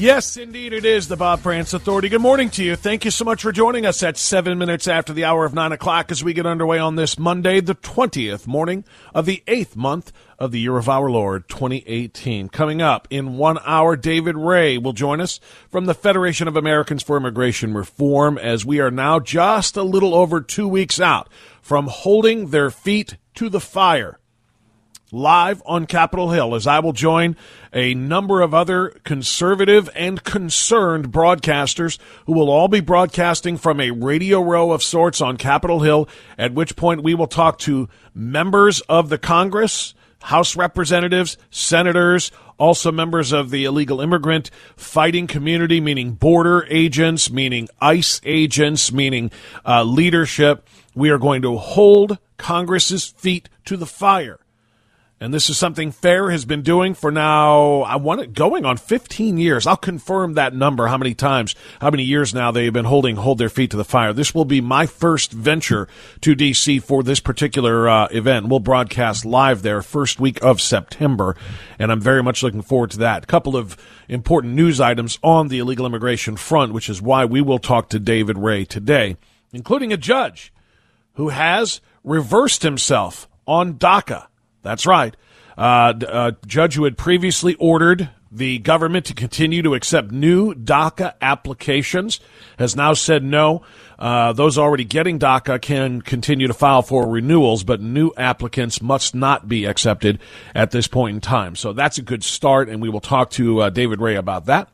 Yes, indeed, it is the Bob Frantz Authority. Good morning to you. Thank you so much for joining us at seven minutes after the hour of nine o'clock as we get underway on this Monday, the 20th morning of the eighth month of the year of our Lord, 2018. Coming up in one hour, David Ray will join us from the Federation of Americans for Immigration Reform as we are now just a little over two weeks out from holding their feet to the fire live on Capitol Hill as I will join a number of other conservative and concerned broadcasters who will all be broadcasting from a radio row of sorts on Capitol Hill, at which point we will talk to members of the Congress, House representatives, senators, also members of the illegal immigrant fighting community, meaning border agents, meaning ICE agents, meaning uh, leadership. We are going to hold Congress's feet to the fire and this is something FAIR has been doing for now, I want it going on 15 years. I'll confirm that number, how many times, how many years now they've been holding, hold their feet to the fire. This will be my first venture to DC for this particular uh, event. We'll broadcast live there first week of September, and I'm very much looking forward to that. A couple of important news items on the illegal immigration front, which is why we will talk to David Ray today, including a judge who has reversed himself on DACA. That's right. Uh, a uh, judge who had previously ordered the government to continue to accept new DACA applications has now said no. Uh, those already getting DACA can continue to file for renewals, but new applicants must not be accepted at this point in time. So that's a good start, and we will talk to uh, David Ray about that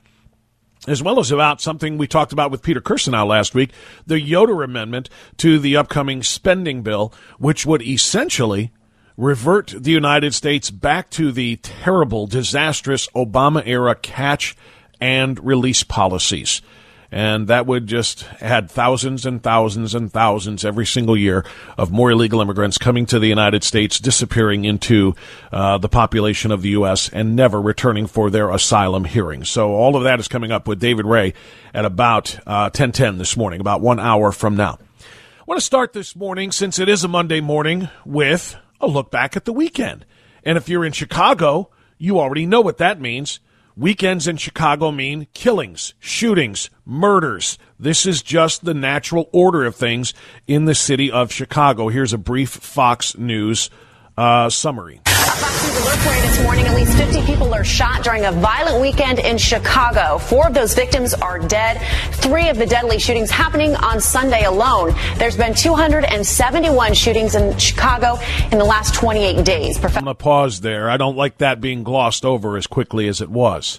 as well as about something we talked about with Peter Kirsanow last week, the Yoder Amendment to the upcoming spending bill, which would essentially revert the United States back to the terrible, disastrous Obama era catch and release policies. And that would just add thousands and thousands and thousands every single year of more illegal immigrants coming to the United States, disappearing into uh, the population of the U.S., and never returning for their asylum hearings. So all of that is coming up with David Ray at about uh, 1010 this morning, about one hour from now. I want to start this morning, since it is a Monday morning, with a look back at the weekend. And if you're in Chicago, you already know what that means. Weekends in Chicago mean killings, shootings, murders. This is just the natural order of things in the city of Chicago. Here's a brief Fox News uh, summary. Fox News alert for you this morning. At least 50 people are shot during a violent weekend in Chicago. Four of those victims are dead. Three of the deadly shootings happening on Sunday alone. There's been 271 shootings in Chicago in the last 28 days. I'm going to pause there. I don't like that being glossed over as quickly as it was.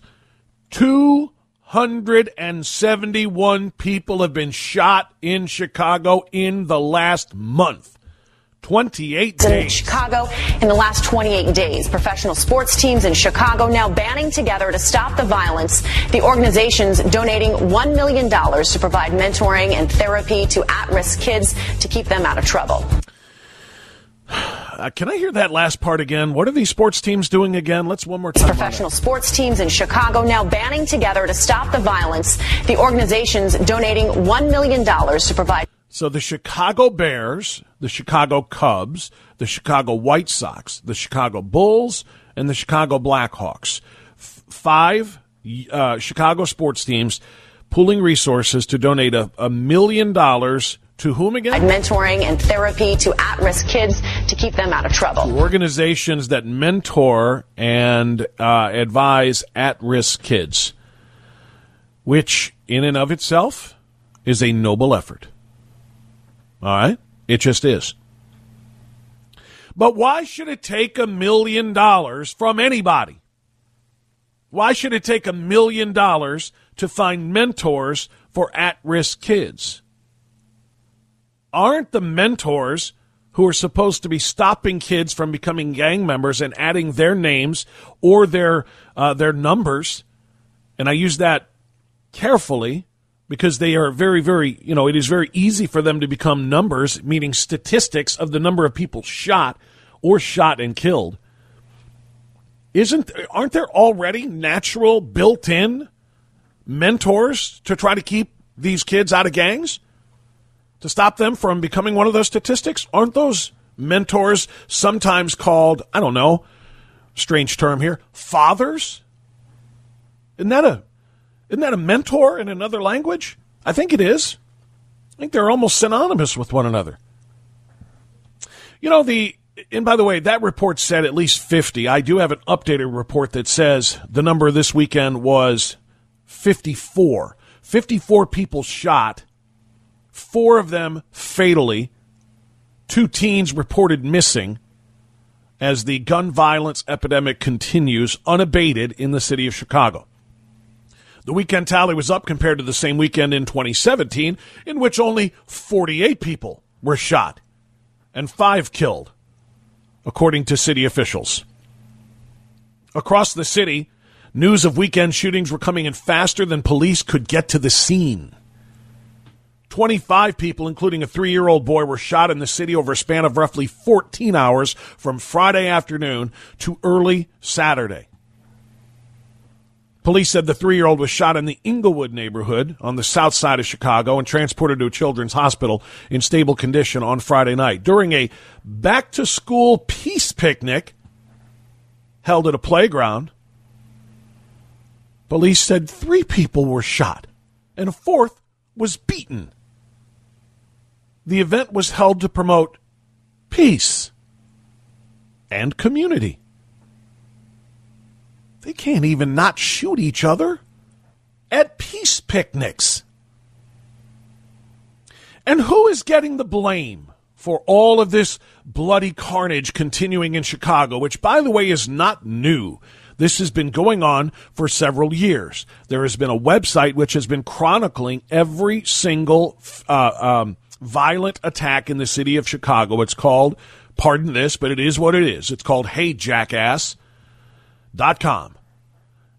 271 people have been shot in Chicago in the last month. 28 days. In Chicago in the last 28 days. Professional sports teams in Chicago now banding together to stop the violence. The organization's donating $1 million to provide mentoring and therapy to at risk kids to keep them out of trouble. Uh, can I hear that last part again? What are these sports teams doing again? Let's one more time. Professional sports teams in Chicago now banding together to stop the violence. The organization's donating $1 million to provide. So the Chicago Bears, the Chicago Cubs, the Chicago White Sox, the Chicago Bulls, and the Chicago Blackhawks. F- five uh, Chicago sports teams pooling resources to donate a, a million dollars to whom again? Mentoring and therapy to at risk kids to keep them out of trouble. Organizations that mentor and uh, advise at risk kids, which in and of itself is a noble effort. All right? It just is. But why should it take a million dollars from anybody? Why should it take a million dollars to find mentors for at risk kids? aren't the mentors who are supposed to be stopping kids from becoming gang members and adding their names or their uh, their numbers, and I use that carefully because they are very very you know it is very easy for them to become numbers, meaning statistics of the number of people shot or shot and killed. Isn't aren't there already natural built-in mentors to try to keep these kids out of gangs? to stop them from becoming one of those statistics? Aren't those mentors sometimes called, I don't know, strange term here, fathers? Isn't that a isn't that a mentor in another language? I think it is. I think they're almost synonymous with one another. You know, the and by the way, that report said at least 50. I do have an updated report that says the number this weekend was 54. 54 people shot four of them fatally, two teens reported missing as the gun violence epidemic continues unabated in the city of Chicago. The weekend tally was up compared to the same weekend in 2017, in which only 48 people were shot and five killed, according to city officials. Across the city, news of weekend shootings were coming in faster than police could get to the scene. 25 people, including a three year old boy, were shot in the city over a span of roughly 14 hours from Friday afternoon to early Saturday. Police said the three year old was shot in the Englewood neighborhood on the south side of Chicago and transported to a children's hospital in stable condition on Friday night. During a back to school peace picnic held at a playground, police said three people were shot and a fourth was beaten. The event was held to promote peace and community. They can't even not shoot each other at peace picnics. And who is getting the blame for all of this bloody carnage continuing in Chicago, which, by the way, is not new? This has been going on for several years. There has been a website which has been chronicling every single uh, um, violent attack in the city of Chicago. It's called, pardon this, but it is what it is. It's called HeyJackass.com,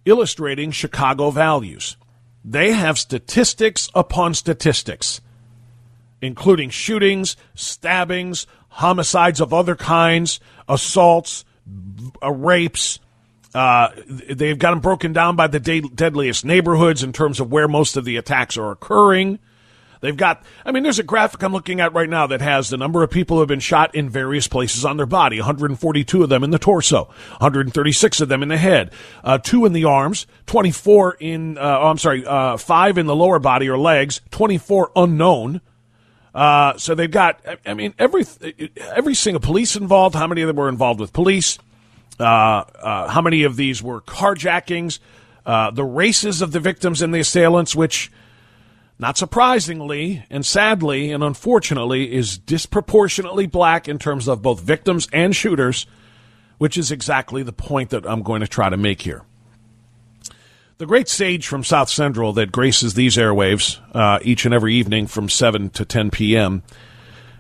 illustrating Chicago values. They have statistics upon statistics, including shootings, stabbings, homicides of other kinds, assaults, uh, rapes. Uh, they've got them broken down by the deadliest neighborhoods in terms of where most of the attacks are occurring. They've got, I mean, there's a graphic I'm looking at right now that has the number of people who have been shot in various places on their body 142 of them in the torso, 136 of them in the head, uh, two in the arms, 24 in, uh, oh, I'm sorry, uh, five in the lower body or legs, 24 unknown. Uh, so they've got, I mean, every, every single police involved, how many of them were involved with police, uh, uh, how many of these were carjackings, the races of the victims and the assailants, which, not surprisingly and sadly and unfortunately, is disproportionately black in terms of both victims and shooters, which is exactly the point that I'm going to try to make here. The great sage from South Central that graces these airwaves uh, each and every evening from 7 to 10 p.m.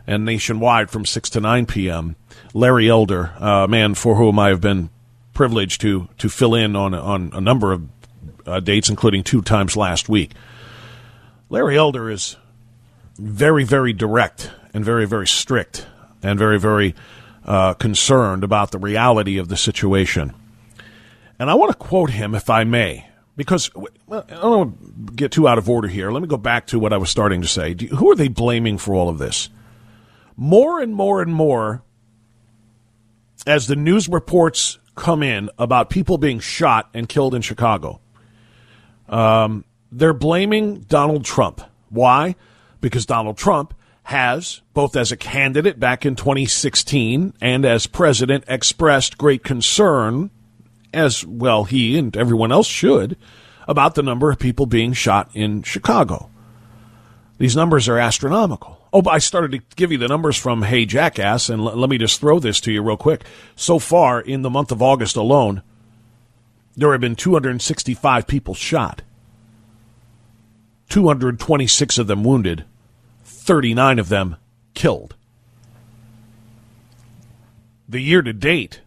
and nationwide from 6 to 9 p.m. Larry Elder, a man for whom I have been privileged to, to fill in on, on a number of uh, dates, including two times last week. Larry Elder is very, very direct and very, very strict and very, very uh, concerned about the reality of the situation. And I want to quote him, if I may, because well, I don't want to get too out of order here. Let me go back to what I was starting to say. Who are they blaming for all of this? More and more and more, as the news reports come in about people being shot and killed in Chicago, um, they're blaming Donald Trump. Why? Because Donald Trump has, both as a candidate back in 2016 and as president, expressed great concern, as well he and everyone else should, about the number of people being shot in Chicago. These numbers are astronomical. Oh, but I started to give you the numbers from Hey Jackass, and l- let me just throw this to you real quick. So far, in the month of August alone, there have been 265 people shot. 226 of them wounded, 39 of them killed. The year to date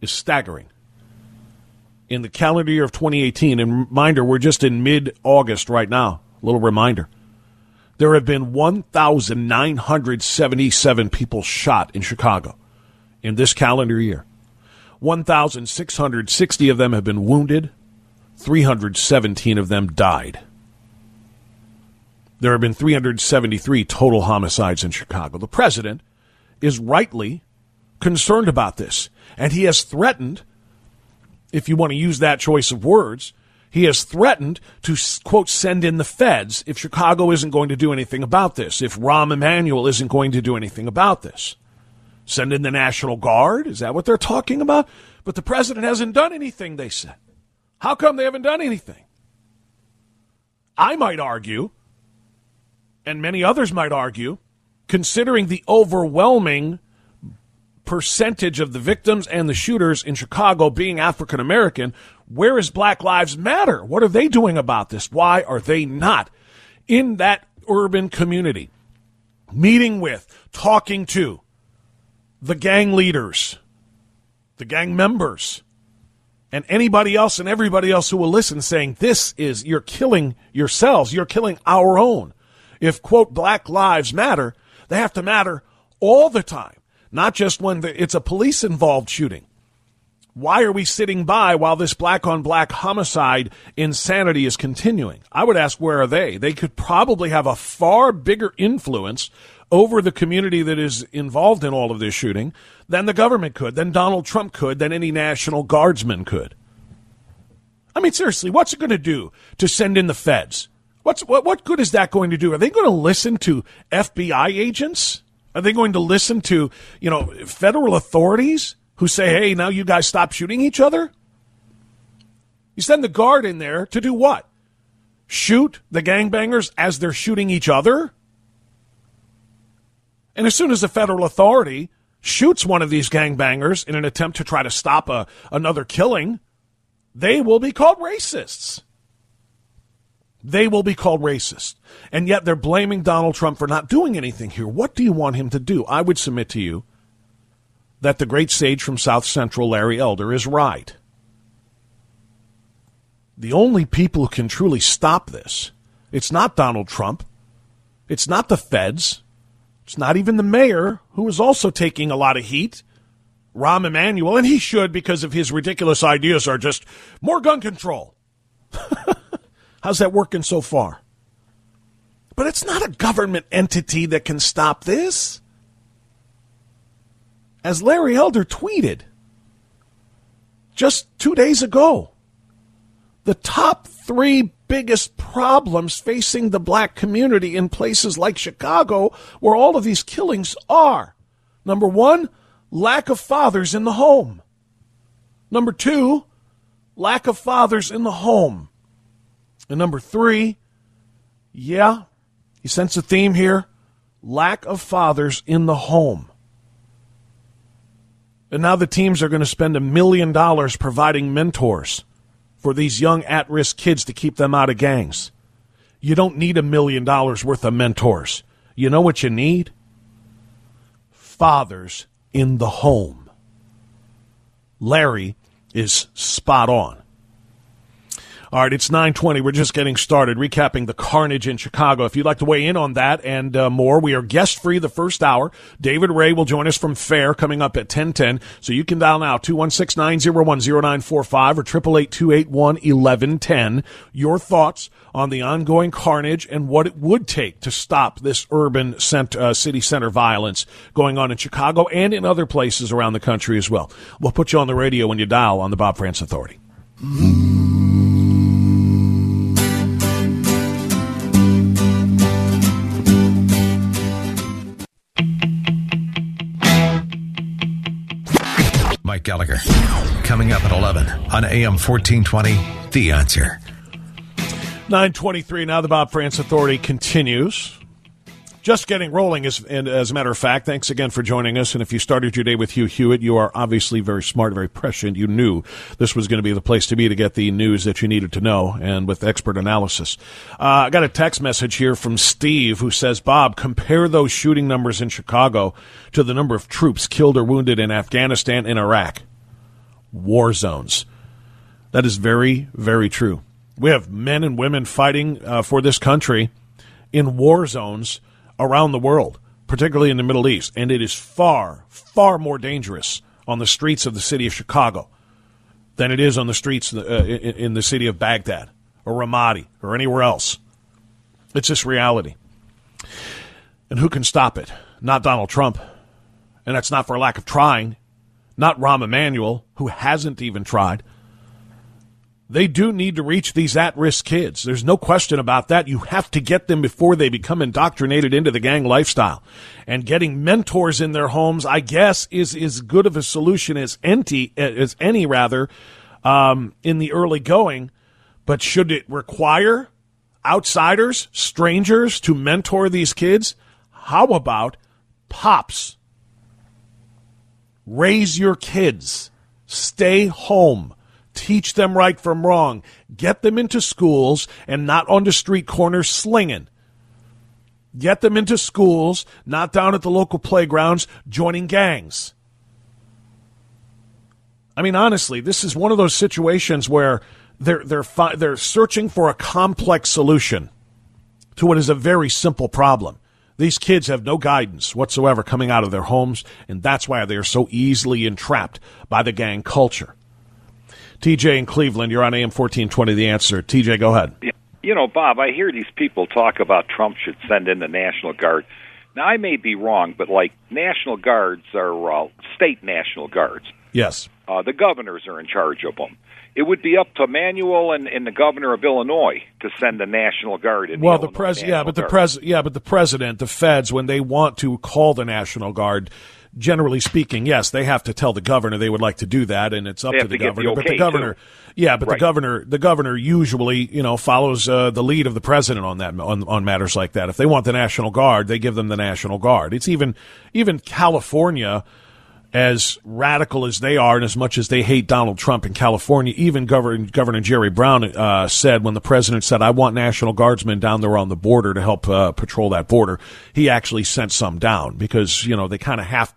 is staggering. In the calendar year of 2018, and reminder, we're just in mid August right now, little reminder. There have been 1,977 people shot in Chicago in this calendar year. 1,660 of them have been wounded, 317 of them died. There have been 373 total homicides in Chicago. The president is rightly concerned about this, and he has threatened, if you want to use that choice of words, he has threatened to, quote, send in the feds if Chicago isn't going to do anything about this, if Rahm Emanuel isn't going to do anything about this. Send in the National Guard? Is that what they're talking about? But the president hasn't done anything, they said. How come they haven't done anything? I might argue and many others might argue, considering the overwhelming percentage of the victims and the shooters in Chicago being African American, where is Black Lives Matter? What are they doing about this? Why are they not in that urban community meeting with, talking to the gang leaders, the gang members, and anybody else and everybody else who will listen saying, This is, you're killing yourselves, you're killing our own if, quote, black lives matter, they have to matter all the time, not just when the, it's a police involved shooting. Why are we sitting by while this black on black homicide insanity is continuing? I would ask, where are they? They could probably have a far bigger influence over the community that is involved in all of this shooting than the government could, than Donald Trump could, than any National Guardsman could. I mean, seriously, what's it going to do to send in the feds? What's what what good is that going to do? Are they going to listen to FBI agents? Are they going to listen to, you know, federal authorities who say, "Hey, now you guys stop shooting each other?" You send the guard in there to do what? Shoot the gangbangers as they're shooting each other? And as soon as a federal authority shoots one of these gangbangers in an attempt to try to stop a, another killing, they will be called racists they will be called racist. And yet they're blaming Donald Trump for not doing anything here. What do you want him to do? I would submit to you that the great sage from South Central, Larry Elder, is right. The only people who can truly stop this, it's not Donald Trump. It's not the feds. It's not even the mayor, who is also taking a lot of heat. Rahm Emanuel, and he should because of his ridiculous ideas are just more gun control. How's that working so far? But it's not a government entity that can stop this. As Larry Elder tweeted just two days ago, the top three biggest problems facing the black community in places like Chicago, where all of these killings are number one, lack of fathers in the home. Number two, lack of fathers in the home. And number three, yeah, you sense a theme here lack of fathers in the home. And now the teams are going to spend a million dollars providing mentors for these young at risk kids to keep them out of gangs. You don't need a million dollars worth of mentors. You know what you need? Fathers in the home. Larry is spot on. All right, it's 920. We're just getting started, recapping the carnage in Chicago. If you'd like to weigh in on that and uh, more, we are guest free the first hour. David Ray will join us from FAIR coming up at 1010. So you can dial now 216 901 0945 or 888 1110. Your thoughts on the ongoing carnage and what it would take to stop this urban cent- uh, city center violence going on in Chicago and in other places around the country as well. We'll put you on the radio when you dial on the Bob Frantz Authority. Mike Gallagher. Coming up at 11 on AM 1420, The Answer. 923, now the Bob Frantz Authority continues. Just getting rolling, as, and as a matter of fact, thanks again for joining us. And if you started your day with Hugh Hewitt, you are obviously very smart, very prescient. You knew this was going to be the place to be to get the news that you needed to know, and with expert analysis. Uh, I got a text message here from Steve who says, Bob, compare those shooting numbers in Chicago to the number of troops killed or wounded in Afghanistan and Iraq. War zones. That is very, very true. We have men and women fighting uh, for this country in war zones around the world, particularly in the Middle East, and it is far, far more dangerous on the streets of the city of Chicago than it is on the streets uh, in, the city of Baghdad or Ramadi or anywhere else. It's just reality. And who can stop it? Not Donald Trump. And that's not for lack of trying. Not Rahm Emanuel, who hasn't even tried. They do need to reach these at risk kids. There's no question about that. You have to get them before they become indoctrinated into the gang lifestyle. And getting mentors in their homes, I guess, is as good of a solution as any, as any rather, um, in the early going. But should it require outsiders, strangers to mentor these kids? How about pops? Raise your kids. Stay home teach them right from wrong, get them into schools and not on the street corners slinging. Get them into schools, not down at the local playgrounds joining gangs. I mean, honestly, this is one of those situations where they're they're fi- they're searching for a complex solution to what is a very simple problem. These kids have no guidance whatsoever coming out of their homes, and that's why they are so easily entrapped by the gang culture. TJ in Cleveland, you're on AM 1420, The Answer. TJ, go ahead. You know, Bob, I hear these people talk about Trump should send in the National Guard. Now, I may be wrong, but like National Guards are uh, state National Guards. Yes. Uh, the governors are in charge of them. It would be up to Emanuel and, and the governor of Illinois to send the National Guard in. Well, the, the president, yeah, but the pres, yeah, but the president, the feds, when they want to call the National Guard, generally speaking, yes, they have to tell the governor they would like to do that, and it's up to the to governor. The okay but the governor, yeah, but right. the governor, the governor usually, you know, follows uh, the lead of the president on that on, on matters like that. If they want the National Guard, they give them the National Guard. It's even even California. As radical as they are, and as much as they hate Donald Trump in California, even Governor, Governor Jerry Brown uh, said when the president said, "I want National Guardsmen down there on the border to help uh, patrol that border," he actually sent some down because you know they kind of have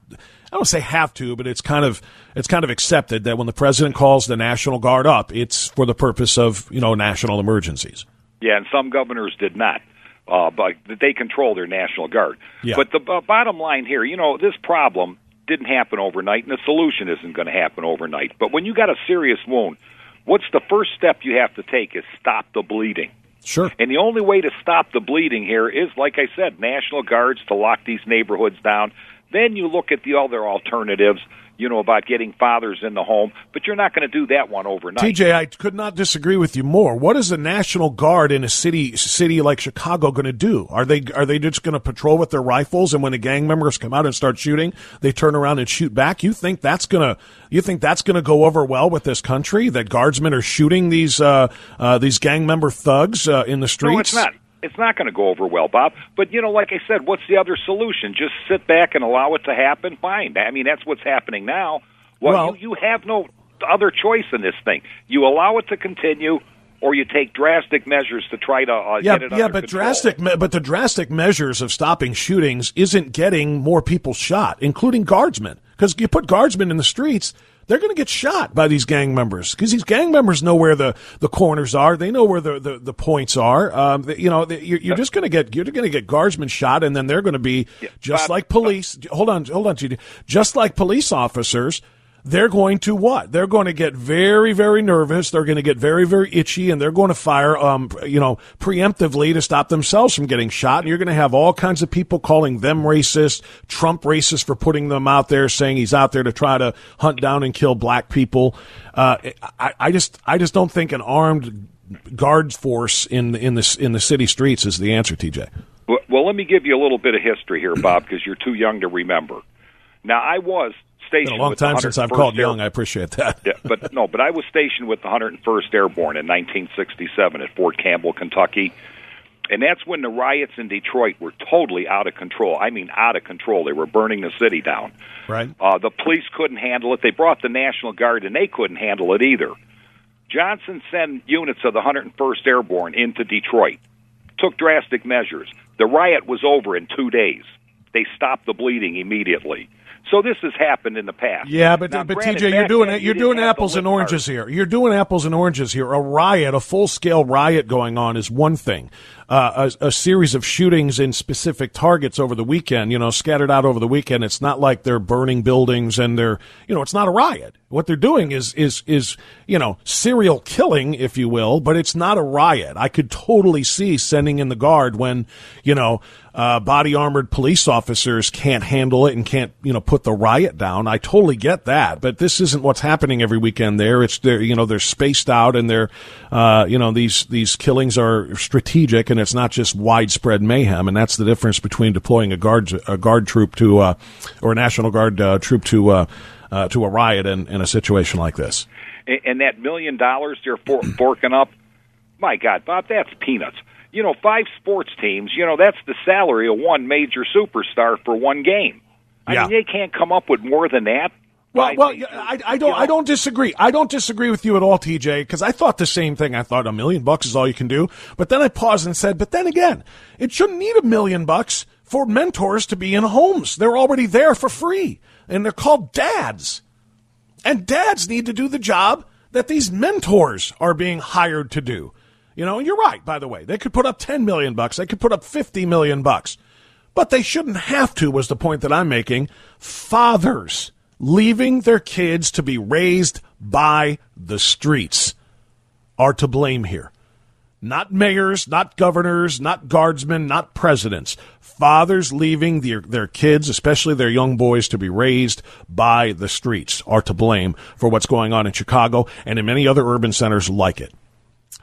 I don't say have to, but it's kind of it's kind of accepted that when the president calls the National Guard up, it's for the purpose of you know national emergencies. Yeah, and some governors did not. Uh, but they control their National Guard. Yeah. But the uh, bottom line here, you know, this problem didn't happen overnight, and the solution isn't going to happen overnight. But when you got a serious wound, what's the first step you have to take is stop the bleeding. Sure. And the only way to stop the bleeding here is, like I said, National Guards to lock these neighborhoods down. Then you look at the other alternatives, you know, about getting fathers in the home, but you're not going to do that one overnight. TJ, I could not disagree with you more. What is the National Guard in a city city like Chicago going to do? Are they are they just going to patrol with their rifles and when the gang members come out and start shooting, they turn around and shoot back? You think that's going to you think that's going to go over well with this country that guardsmen are shooting these uh, uh, these gang member thugs uh, in the streets? No, it's not. It's not going to go over well, Bob. But you know, like I said, what's the other solution? Just sit back and allow it to happen. Fine. I mean, that's what's happening now. Well, Well- you, you have no other choice in this thing. You allow it to continue, or you take drastic measures to try to uh, yeah, get it yeah, but control. drastic, me- but the drastic measures of stopping shootings isn't getting more people shot, including guardsmen. Because you put guardsmen in the streets, they're going to get shot by these gang members because these gang members know where the, the corners are. They know where the, the, the points are. Um, you know, you're, you're just going to get you're going to get guardsmen shot, and then they're going to be just Bob- like police. hold on, hold on, TJ. Just like police officers. They're going to what? They're going to get very, very nervous. They're going to get very, very itchy, and they're going to fire, um, you know, preemptively to stop themselves from getting shot. And you're going to have all kinds of people calling them racist, Trump racist for putting them out there, saying he's out there to try to hunt down and kill black people. Uh, I, I just, I just don't think an armed guard force in in the in the city streets is the answer, TJ. Well, well, let me give you a little bit of history here, Bob, because you're too young to remember. Now, I was stationed Been a long time since I've called Air- young. I appreciate that. Yeah, but no, but I was stationed with the 101st Airborne in 1967 at Fort Campbell, Kentucky. And that's when the riots in Detroit were totally out of control. I mean, out of control. They were burning the city down. Right. Uh, the police couldn't handle it. They brought the National Guard, and they couldn't handle it either. Johnson sent units of the 101st Airborne into Detroit, took drastic measures. The riot was over in two days. They stopped the bleeding immediately. So this has happened in the past. Yeah, but Now, but granted, TJ, you're doing then, You're doing apples and oranges here. You're doing apples and oranges here. A riot, a full scale riot going on, is one thing. Uh, a, a series of shootings in specific targets over the weekend, you know, scattered out over the weekend. It's not like they're burning buildings and they're, you know, it's not a riot. What they're doing is is is you know serial killing, if you will, but it's not a riot. I could totally see sending in the guard when you know uh, body armored police officers can't handle it and can't you know put the riot down. I totally get that, but this isn't what's happening every weekend. There, it's they're you know they're spaced out and they're uh, you know these these killings are strategic and it's not just widespread mayhem. And that's the difference between deploying a guard a guard troop to uh, or a national guard uh, troop to uh, uh, to a riot in, in a situation like this. and, and that million dollars they're for, forking up, my God, Bob, that's peanuts. You know, five sports teams. You know, that's the salary of one major superstar for one game. I Yeah. mean, they can't come up with more than that. Well, well, I, I don't, I don't disagree. I don't disagree with you at all, TJ, because I thought the same thing. I thought a million bucks is all you can do, but then I paused and said, but then again, it shouldn't need a million bucks for mentors to be in homes. They're already there for free, and they're called dads, and dads need to do the job that these mentors are being hired to do. You know, and you're right. By the way, they could put up ten million bucks. They could put up fifty million bucks. But they shouldn't have to, was the point that I'm making. Fathers leaving their kids to be raised by the streets are to blame here. Not mayors, not governors, not guardsmen, not presidents. Fathers leaving their, their kids, especially their young boys, to be raised by the streets are to blame for what's going on in Chicago and in many other urban centers like it.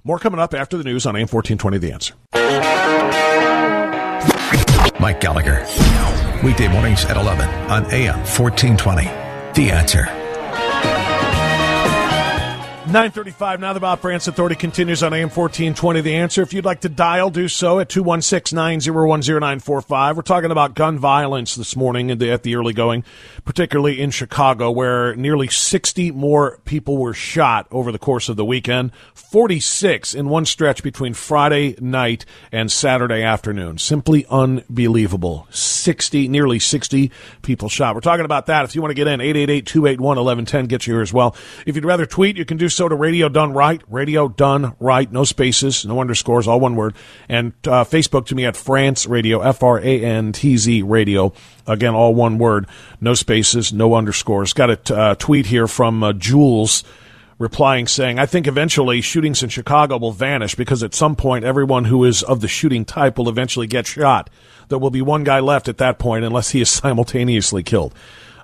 More coming up after the news on AM 1420 The Answer. Mike Gallagher. Weekday mornings at 11 on AM 1420. The answer. 935 now the Bob Frantz Authority continues on AM 1420 The Answer. If you'd like to dial, do so at 216-901-0945. We're talking about gun violence this morning at the, at the early going, particularly in Chicago where nearly 60 more people were shot over the course of the weekend. 46 in one stretch between Friday night and Saturday afternoon. Simply unbelievable. 60, nearly 60 people shot. We're talking about that. If you want to get in, 888-281-1110 gets you here as well. If you'd rather tweet, you can do so to Radio Done Right. Radio Done Right. No spaces, no underscores, all one word. And uh, Facebook to me at Frantz Radio, F-R-A-N-T-Z Radio. Again, all one word. No spaces, no underscores. Got a t- uh, tweet here from uh, Jules replying saying, I think eventually shootings in Chicago will vanish because at some point everyone who is of the shooting type will eventually get shot. There will be one guy left at that point unless he is simultaneously killed.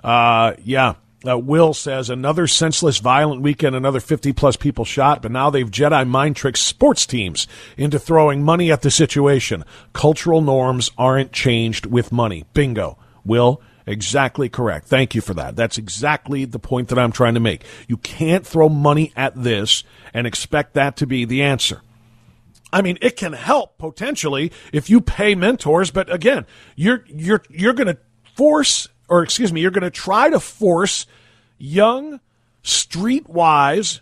Uh, yeah. Uh, Will says another senseless, violent weekend, another 50 plus people shot, but now they've Jedi mind tricked sports teams into throwing money at the situation. Cultural norms aren't changed with money. Bingo. Will, exactly correct. Thank you for that. That's exactly the point that I'm trying to make. You can't throw money at this and expect that to be the answer. I mean, it can help potentially if you pay mentors, but again, you're you're you're going to force or excuse me, you're going to try to force young streetwise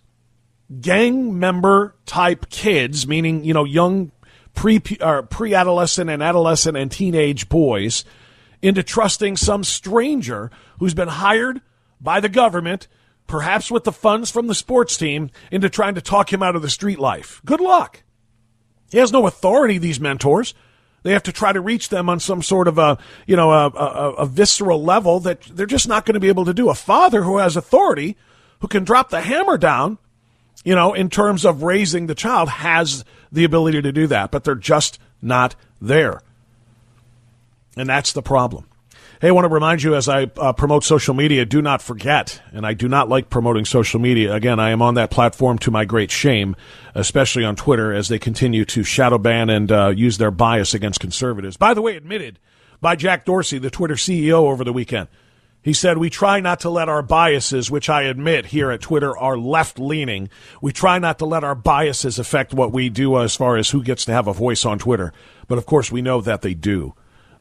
gang member type kids, meaning, you know, young pre uh, pre-adolescent and adolescent and teenage boys into trusting some stranger who's been hired by the government, perhaps with the funds from the sports team, into trying to talk him out of the street life. Good luck. He has no authority, these mentors. They have to try to reach them on some sort of a, you know, a, a, a visceral level that they're just not going to be able to do. A father who has authority, who can drop the hammer down, you know, in terms of raising the child, has the ability to do that, but they're just not there. And that's the problem. Hey, I want to remind you as I uh, promote social media, do not forget, and I do not like promoting social media. Again, I am on that platform to my great shame, especially on Twitter, as they continue to shadow ban and uh, use their bias against conservatives. By the way, admitted by Jack Dorsey, the Twitter CEO, over the weekend. He said, We try not to let our biases, which I admit here at Twitter are left leaning, we try not to let our biases affect what we do as far as who gets to have a voice on Twitter. But of course, we know that they do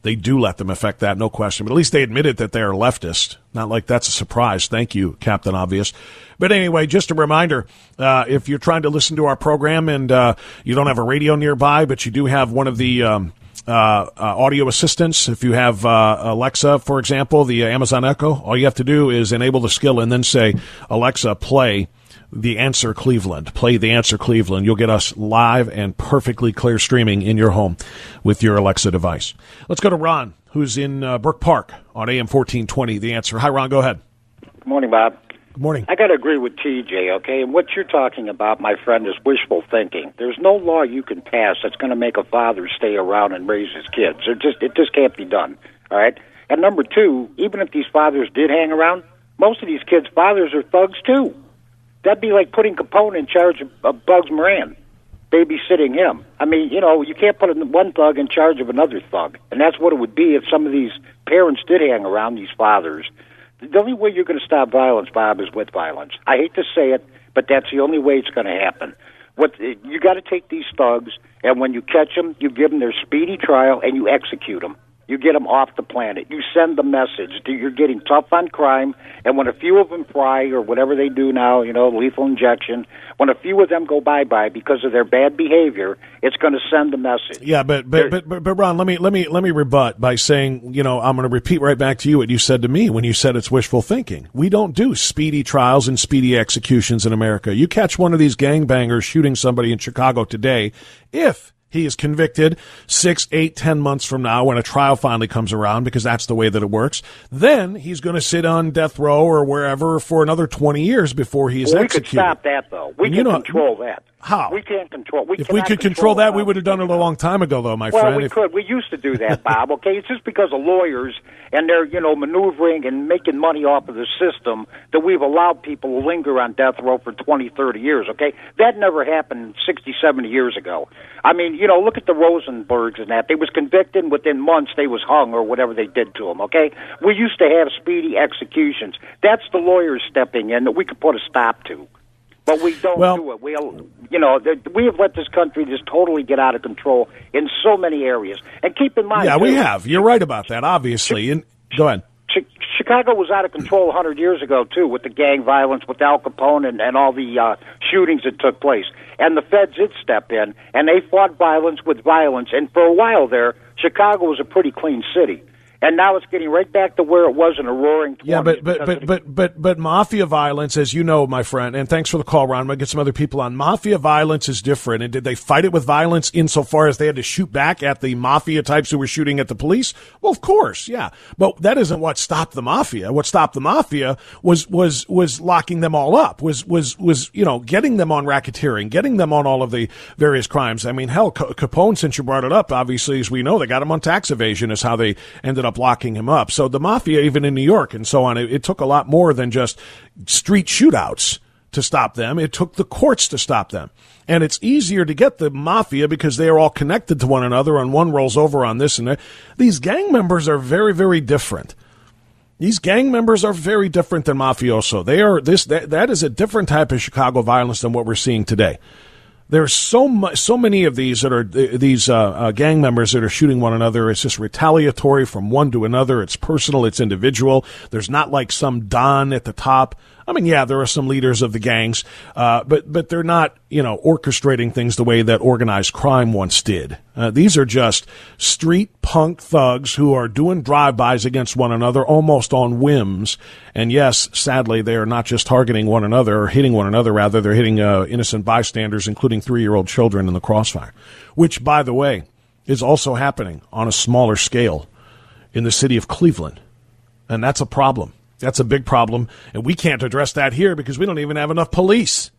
they do let them affect that, no question. But at least they admitted that they are leftist. Not like that's a surprise. Thank you, Captain Obvious. But anyway, just a reminder uh, if you're trying to listen to our program and uh, you don't have a radio nearby, but you do have one of the. Um, uh, uh audio assistants. If you have uh, Alexa, for example, the Amazon Echo, all you have to do is enable the skill and then say, Alexa, play the Answer Cleveland. Play The Answer Cleveland. You'll get us live and perfectly clear streaming in your home with your Alexa device. Let's go to Ron, who's in uh, Brook Park on AM 1420. The Answer. Hi, Ron. Go ahead. Good morning, Bob. Good morning. I got to agree with TJ, okay? And what you're talking about, my friend, is wishful thinking. There's no law you can pass that's going to make a father stay around and raise his kids. It just, it just can't be done, all right? And number two, even if these fathers did hang around, most of these kids' fathers are thugs too. That'd be like putting Capone in charge of, Bugs Moran, babysitting him. I mean, you know, you can't put one thug in charge of another thug, and that's what it would be if some of these parents did hang around these fathers. The only way you're going to stop violence, Bob, is with violence. I hate to say it, but that's the only way it's going to happen. What you got to take these thugs, and when you catch them, you give them their speedy trial and you execute them. You get them off the planet. You send the message that you're getting tough on crime, and when a few of them fry or whatever they do now, you know, lethal injection, when a few of them go bye bye because of their bad behavior, it's going to send the message. Yeah, but but, but but but Ron, let me let me let me rebut by saying, you know, I'm going to repeat right back to you what you said to me when you said it's wishful thinking. We don't do speedy trials and speedy executions in America. You catch one of these gangbangers shooting somebody in Chicago today, if he is convicted six, eight, ten months from now when a trial finally comes around because that's the way that it works. Then he's going to sit on death row or wherever for another 20 years before he is well, executed. We could stop that, though. We and can you know, control that. How? We can't control. We if we could control, that, we would have done it a long time ago, though, my well, friend. Well, we if, could. We used to do that, Bob. Okay, it's just because of lawyers and they're you know maneuvering and making money off of the system that we've allowed people to linger on death row for 20, 30 years. Okay, that never happened 60, 70 years ago. I mean, you know, look at the Rosenbergs and that. They was convicted and within months they was hung or whatever they did to them. Okay, we used to have speedy executions. That's the lawyers stepping in that we could put a stop to. But we don't well, do it. We, you know, we have let this country just totally get out of control in so many areas. And keep in mind, yeah, too, we have. You're right about that. Obviously, and go ahead. Chicago was out of control 100 years ago too, with the gang violence, with Al Capone, and, and all the uh, shootings that took place. And the feds did step in, and they fought violence with violence. And for a while there, Chicago was a pretty clean city and now it's getting right back to where it was in a roaring 20s. Yeah, but but but, but but but mafia violence, as you know, my friend, and thanks for the call, Ron. I'm gonna get some other people on. Mafia violence is different, and did they fight it with violence insofar as they had to shoot back at the mafia types who were shooting at the police? Well, of course, yeah, but that isn't what stopped the mafia. What stopped the mafia was was was locking them all up. Was was was you know getting them on racketeering, getting them on all of the various crimes. I mean, hell, Capone, since you brought it up, obviously, as we know, they got him on tax evasion. Is how they ended up locking him up. So the mafia, even in New York and so on, it, it took a lot more than just street shootouts to stop them. It took the courts to stop them. And it's easier to get the mafia because they are all connected to one another and one rolls over on this and that. These gang members are very, very different. These gang members are very different than mafioso. They are this that, that is a different type of Chicago violence than what we're seeing today. There's so much, so many of these that are these uh, uh, gang members that are shooting one another. It's just retaliatory from one to another. It's personal. It's individual. There's not like some don at the top. I mean, yeah, there are some leaders of the gangs, uh, but but they're not you know orchestrating things the way that organized crime once did. Uh, these are just street punk thugs who are doing drive-bys against one another almost on whims. And yes, sadly, they are not just targeting one another or hitting one another. Rather, they're hitting uh, innocent bystanders, including three-year-old children in the crossfire. Which, by the way, is also happening on a smaller scale in the city of Cleveland, and that's a problem. That's a big problem, and we can't address that here because we don't even have enough police.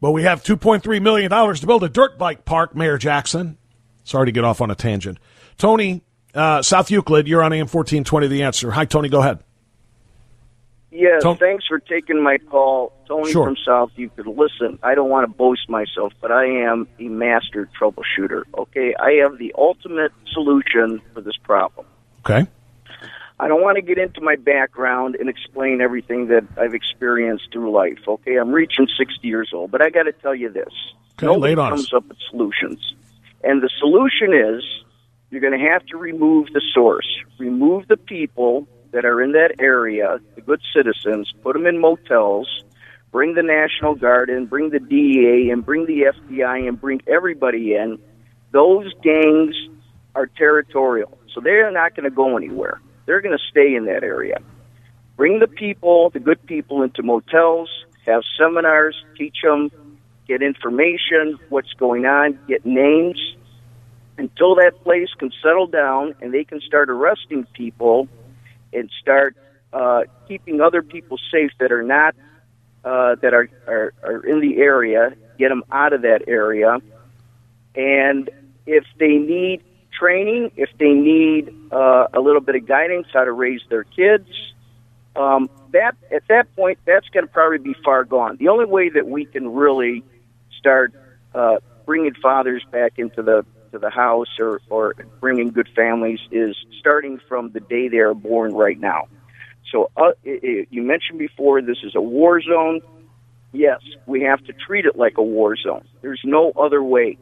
But we have $2.3 million to build a dirt bike park, Mayor Jackson. Sorry to get off on a tangent. Tony, uh, South Euclid, you're on AM 1420, The Answer. Hi, Tony, go ahead. Yeah, Tony? thanks for taking my call. Tony sure. from South Euclid. Listen, I don't want to boast myself, but I am a master troubleshooter, okay? I have the ultimate solution for this problem. Okay. I don't want to get into my background and explain everything that I've experienced through life. Okay, I'm reaching 60 years old, but I got to tell you this: okay, nobody comes up with solutions, and the solution is you're going to have to remove the source, remove the people that are in that area, the good citizens, put them in motels, bring the National Guard in, bring the DEA, and bring the FBI, and bring everybody in. Those gangs are territorial, so they're not going to go anywhere. They're going to stay in that area. Bring the people, the good people, into motels, have seminars, teach them, get information, what's going on, get names, until that place can settle down and they can start arresting people and start uh, keeping other people safe that are not uh, that are, are are in the area. Get them out of that area, and if they need training, if they need uh, a little bit of guidance how to raise their kids, um, that at that point, that's going to probably be far gone. The only way that we can really start uh, bringing fathers back into the to the house or, or bringing good families is starting from the day they are born right now. So uh, it, it, you mentioned before this is a war zone. Yes, we have to treat it like a war zone. There's no other way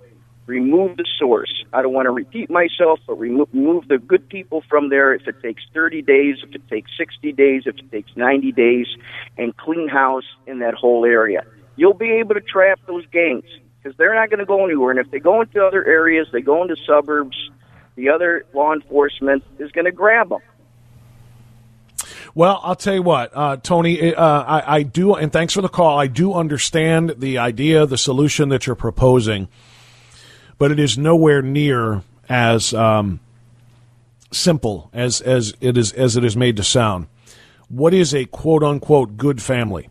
remove the source. I don't want to repeat myself, but remove, remove the good people from there if it takes 30 days, if it takes 60 days, if it takes 90 days, and clean house in that whole area. You'll be able to trap those gangs because they're not going to go anywhere. And if they go into other areas, they go into suburbs, the other law enforcement is going to grab them. Well, I'll tell you what, uh, Tony, uh, I, I do, and thanks for the call. I do understand the idea, the solution that you're proposing but it is nowhere near as um, simple as as it is as it is made to sound. What is a quote unquote good family?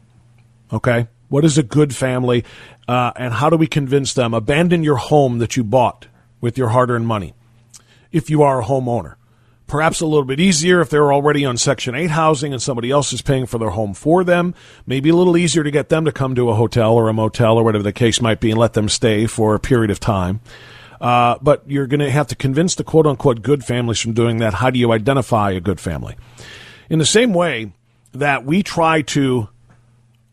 Okay, what is a good family, uh, and how do we convince them abandon your home that you bought with your hard-earned money if you are a homeowner? Perhaps a little bit easier if they're already on Section 8 housing and somebody else is paying for their home for them. Maybe a little easier to get them to come to a hotel or a motel or whatever the case might be and let them stay for a period of time. Uh, but you're going to have to convince the quote unquote good families from doing that. How do you identify a good family? In the same way that we try to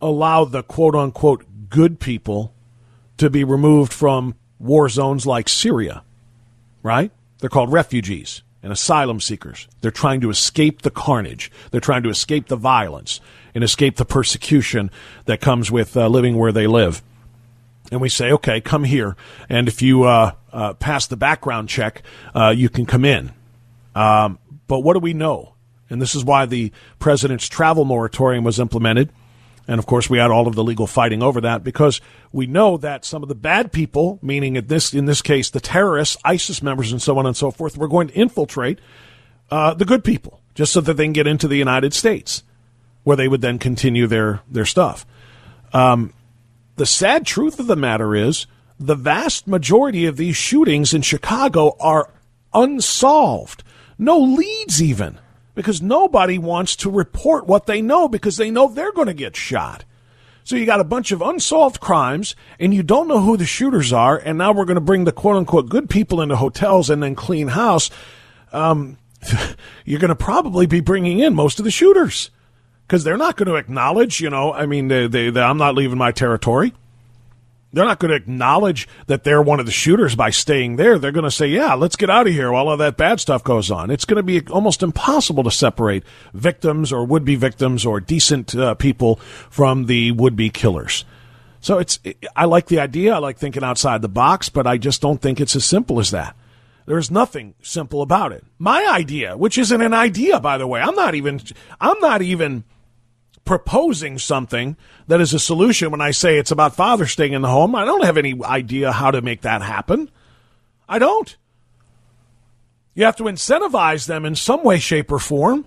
allow the quote unquote good people to be removed from war zones like Syria, right? They're called refugees and asylum seekers. They're trying to escape the carnage. They're trying to escape the violence and escape the persecution that comes with uh, living where they live. And we say, okay, come here. And if you uh, uh, pass the background check, uh, you can come in. Um, but what do we know? And this is why the president's travel moratorium was implemented. And of course, we had all of the legal fighting over that because we know that some of the bad people, meaning in this in this case the terrorists, ISIS members, and so on and so forth, were going to infiltrate uh, the good people just so that they can get into the United States, where they would then continue their their stuff. Um, the sad truth of the matter is, the vast majority of these shootings in Chicago are unsolved, no leads even because nobody wants to report what they know because they know they're going to get shot. So you got a bunch of unsolved crimes and you don't know who the shooters are. And now we're going to bring the quote unquote good people into hotels and then clean house. Um, you're going to probably be bringing in most of the shooters because they're not going to acknowledge, you know, I mean, they, they, they, I'm not leaving my territory. They're not going to acknowledge that they're one of the shooters by staying there. They're going to say, yeah, let's get out of here while all that bad stuff goes on. It's going to be almost impossible to separate victims or would be victims or decent uh, people from the would be killers. So it's, I like the idea. I like thinking outside the box, but I just don't think it's as simple as that. There's nothing simple about it. My idea, which isn't an idea, by the way, I'm not even, I'm not even proposing something that is a solution when I say it's about father staying in the home. I don't have any idea how to make that happen. I don't. You have to incentivize them in some way, shape, or form.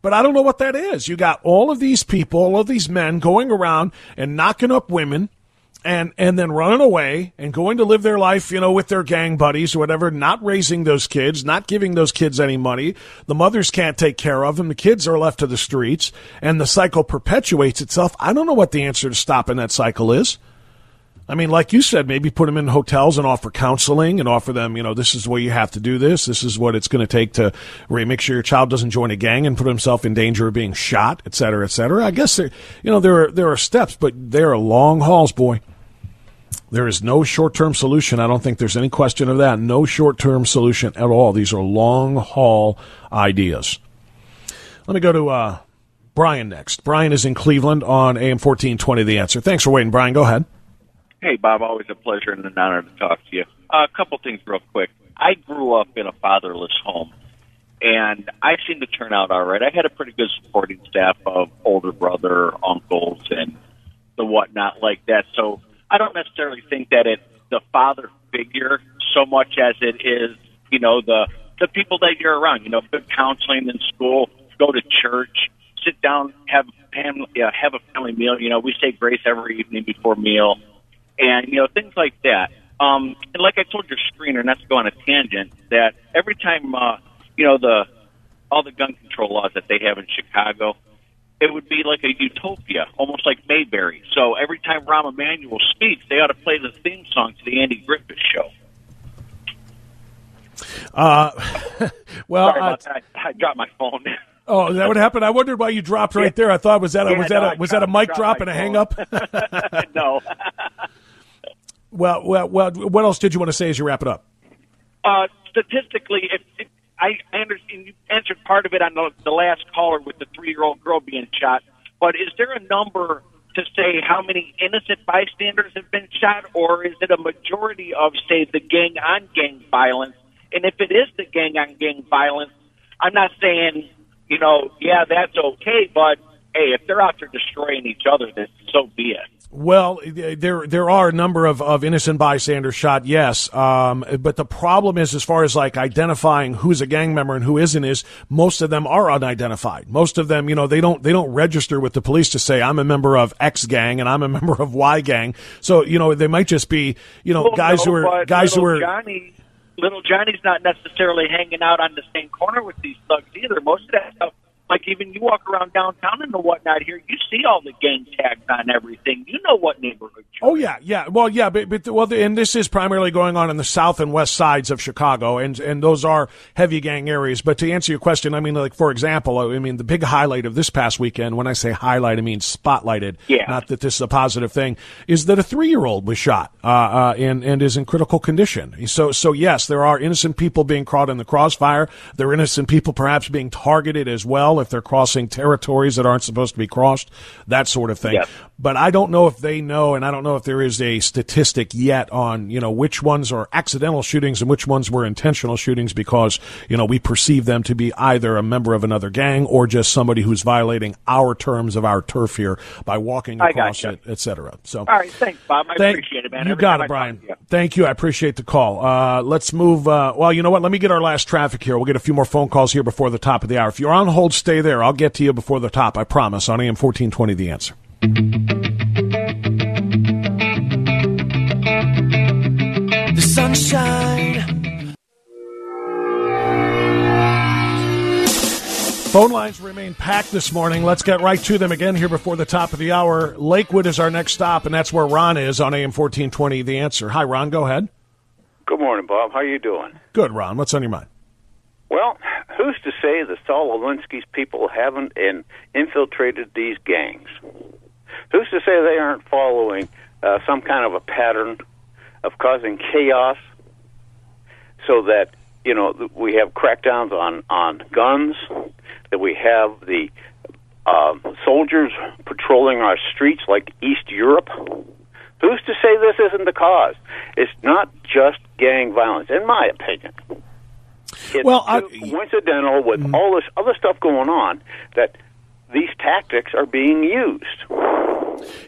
But I don't know what that is. You got all of these people, all of these men going around and knocking up women and and then running away and going to live their life, you know, with their gang buddies or whatever, not raising those kids, not giving those kids any money. The mothers can't take care of them. The kids are left to the streets and the cycle perpetuates itself. I don't know what the answer to stopping that cycle is. I mean, like you said, maybe put them in hotels and offer counseling and offer them, you know, this is where you have to do this. This is what it's going to take to make sure your child doesn't join a gang and put himself in danger of being shot, et cetera, et cetera. I guess there, you know, there are, there are steps, but there are long hauls, boy. There is no short term solution. I don't think there's any question of that. No short term solution at all. These are long haul ideas. Let me go to uh, Brian next. Brian is in Cleveland on AM 1420 The Answer. Thanks for waiting, Brian. Go ahead. Hey, Bob. Always a pleasure and an honor to talk to you. Uh, a couple things, real quick. I grew up in a fatherless home, and I seemed to turn out all right. I had a pretty good supporting staff of older brother, uncles, and the whatnot like that. So I don't necessarily think that it's the father figure so much as it is, you know, the the people that you're around. You know, good counseling in school, go to church, sit down, have family, uh, have a family meal. You know, we say grace every evening before meal and you know things like that. Um, and like I told your screener, not to go on a tangent, that every time uh, you know the all the gun control laws that they have in Chicago, it would be like a utopia, almost like Mayberry. So every time Rahm Emanuel speaks, they ought to play the theme song to the Andy Griffith Show. Uh, well, Sorry about uh, that. I dropped my phone. Oh, that what happened? I wondered why you dropped right there. I thought was that a, Yeah, was that no, a I was that a mic drop and a phone. hang up? no. well, well, well. What else did you want to say as you wrap it up? Uh, statistically, if, if I, I understand you answered part of it on the, the last caller with the three-year-old girl being shot, but is there a number to say how many innocent bystanders have been shot, or is it a majority of, say, the gang-on-gang violence? And if it is the gang-on-gang violence, I'm not saying, you know, yeah, that's okay, but hey, if they're out there destroying each other, then so be it. Well, there there are a number of, of innocent bystanders shot, yes. Um, but the problem is, as far as like identifying who's a gang member and who isn't, is most of them are unidentified. Most of them, you know, they don't they don't register with the police to say I'm a member of X gang and I'm a member of Y gang. So you know, they might just be you know Well, guys no, who are guys who are. Johnny, little Johnny's not necessarily hanging out on the same corner with these thugs either. Most of that stuff, like even you walk around downtown and the whatnot here, you see all the gang tags on everything. You know what neighborhood. Oh yeah, yeah. Well, yeah, but, but well, and this is primarily going on in the south and west sides of Chicago, and and those are heavy gang areas. But to answer your question, I mean, like for example, I mean the big highlight of this past weekend. When I say highlight, I mean spotlighted. Yeah. Not that this is a positive thing. Is that a three year old was shot uh, uh, and and is in critical condition. So so yes, there are innocent people being caught in the crossfire. There are innocent people perhaps being targeted as well if they're crossing territories that aren't supposed to be crossed. That sort of thing. Yep. But I don't know if they know, and I don't know if there is a statistic yet on, you know, which ones are accidental shootings and which ones were intentional shootings because, you know, we perceive them to be either a member of another gang or just somebody who's violating our terms of our turf here by walking across gotcha. it, et cetera. So, All right, thanks, Bob. I Thank- appreciate it, man. You Every got it, Brian. you. Thank you. I appreciate the call. Uh, let's move. Uh, well, you know what? Let me get our last traffic here. We'll get a few more phone calls here before the top of the hour. If you're on hold, stay there. I'll get to you before the top. I promise. On AM 1420, The Answer. The sunshine. Phone lines remain packed this morning. Let's get right to them again here before the top of the hour. Lakewood is our next stop, and that's where Ron is on AM 1420, The Answer. Hi, Ron. Go ahead. Good morning, Bob. How are you doing? Good, Ron. What's on your mind? Well, who's to say the Saul Alinsky's people haven't in, infiltrated these gangs? Who's to say they aren't following uh, some kind of a pattern of causing chaos, so that you know we have crackdowns on on guns, that we have the uh, soldiers patrolling our streets like East Europe. Who's to say this isn't the cause? It's not just gang violence, in my opinion. It's well, I, coincidental with mm-hmm. all this other stuff going on that these tactics are being used.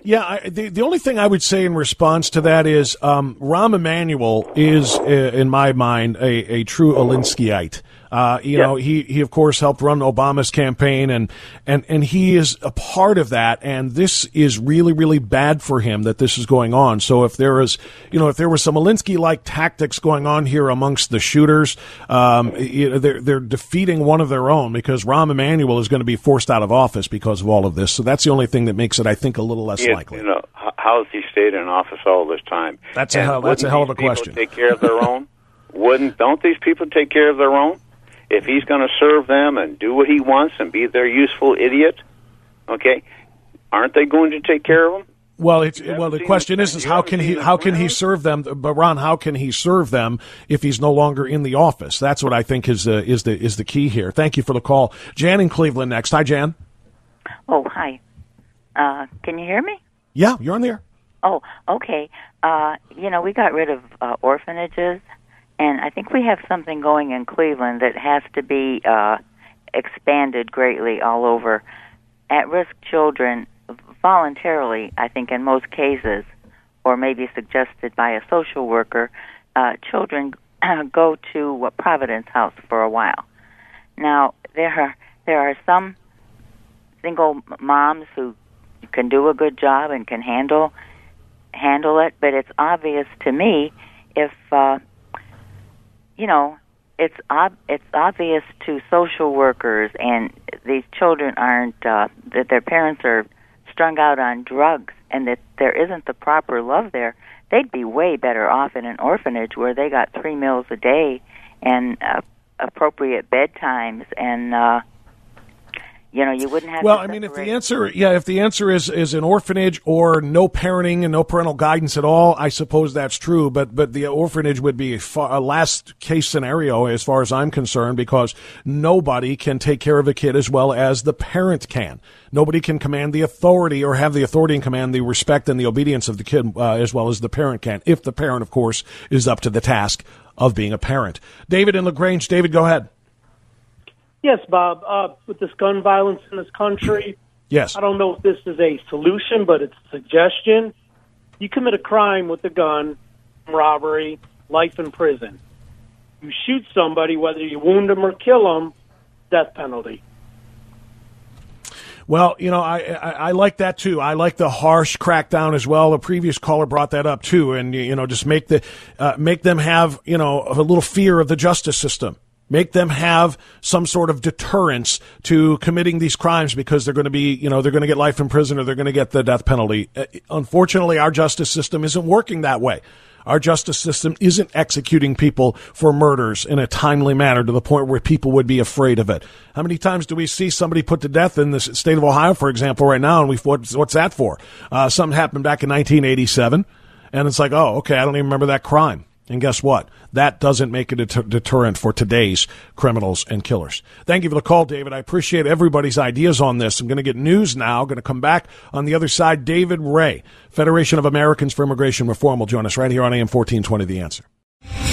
Yeah, I, the the only thing I would say in response to that is um, Rahm Emanuel is, uh, in my mind, a, a true Alinskyite. Uh, you yeah. know, he, he of course helped run Obama's campaign and, and, and he is a part of that. And this is really, really bad for him that this is going on. So if there is, you know, if there was some Alinsky like tactics going on here amongst the shooters, um, you know, they're, they're defeating one of their own because Rahm Emanuel is going to be forced out of office because of all of this. So that's the only thing that makes it, I think, a little less yeah, likely. You know, how's he stayed in office all this time? That's a hell, that's a hell of a question. Take care of their own. Wouldn't don't these people take care of their own? If he's going to serve them and do what he wants and be their useful idiot, okay, aren't they going to take care of him? Well, it's well. The question is, is how can he how can he serve them? But Ron, how can he serve them if he's no longer in the office? That's what I think is the is the is the key here. Thank you for the call, Jan in Cleveland. Next, hi, Jan. Oh, hi. Uh, can you hear me? Yeah, you're on the air. Oh, okay. Uh, you know, we got rid of uh, orphanages and I think we have something going in Cleveland that has to be uh, expanded greatly all over. At risk children, voluntarily, I think in most cases, or maybe suggested by a social worker, uh, children go to uh, Providence House for a while. Now, there are, there are some single moms who can do a good job and can handle handle it, but it's obvious to me if uh, you know, it's ob- it's obvious to social workers and these children aren't uh, that their parents are strung out on drugs and that there isn't the proper love there. They'd be way better off in an orphanage where they got three meals a day and uh, appropriate bedtimes and uh, you know, you wouldn't have. Well, I mean, if the answer, yeah, if the answer is is an orphanage or no parenting and no parental guidance at all, I suppose that's true. But but the orphanage would be a, far, a last case scenario as far as I'm concerned because nobody can take care of a kid as well as the parent can. Nobody can command the authority or have the authority and command the respect and the obedience of the kid uh, as well as the parent can. If the parent, of course, is up to the task of being a parent. David in Lagrange. David, go ahead. Yes, Bob. Uh, with this gun violence in this country, yes, I don't know if this is a solution, but it's a suggestion. You commit a crime with a gun, robbery, life in prison. You shoot somebody, whether you wound them or kill them, death penalty. Well, you know, I, I, I like that too. I like the harsh crackdown as well. The previous caller brought that up too, and you know, just make the uh, make them have you know a little fear of the justice system. Make them have some sort of deterrence to committing these crimes because they're going to be, you know, they're going to get life in prison or they're going to get the death penalty. Uh, unfortunately, our justice system isn't working that way. Our justice system isn't executing people for murders in a timely manner to the point where people would be afraid of it. How many times do we see somebody put to death in the state of Ohio, for example, right now? And we what's, what's that for? Uh, something happened back in 1987, and it's like, oh, okay, I don't even remember that crime. And guess what? That doesn't make it deterrent for today's criminals and killers. Thank you for the call, David. I appreciate everybody's ideas on this. I'm going to get news now. Going to come back on the other side. David Ray, Federation of Americans for Immigration Reform, will join us right here on AM 1420 The Answer.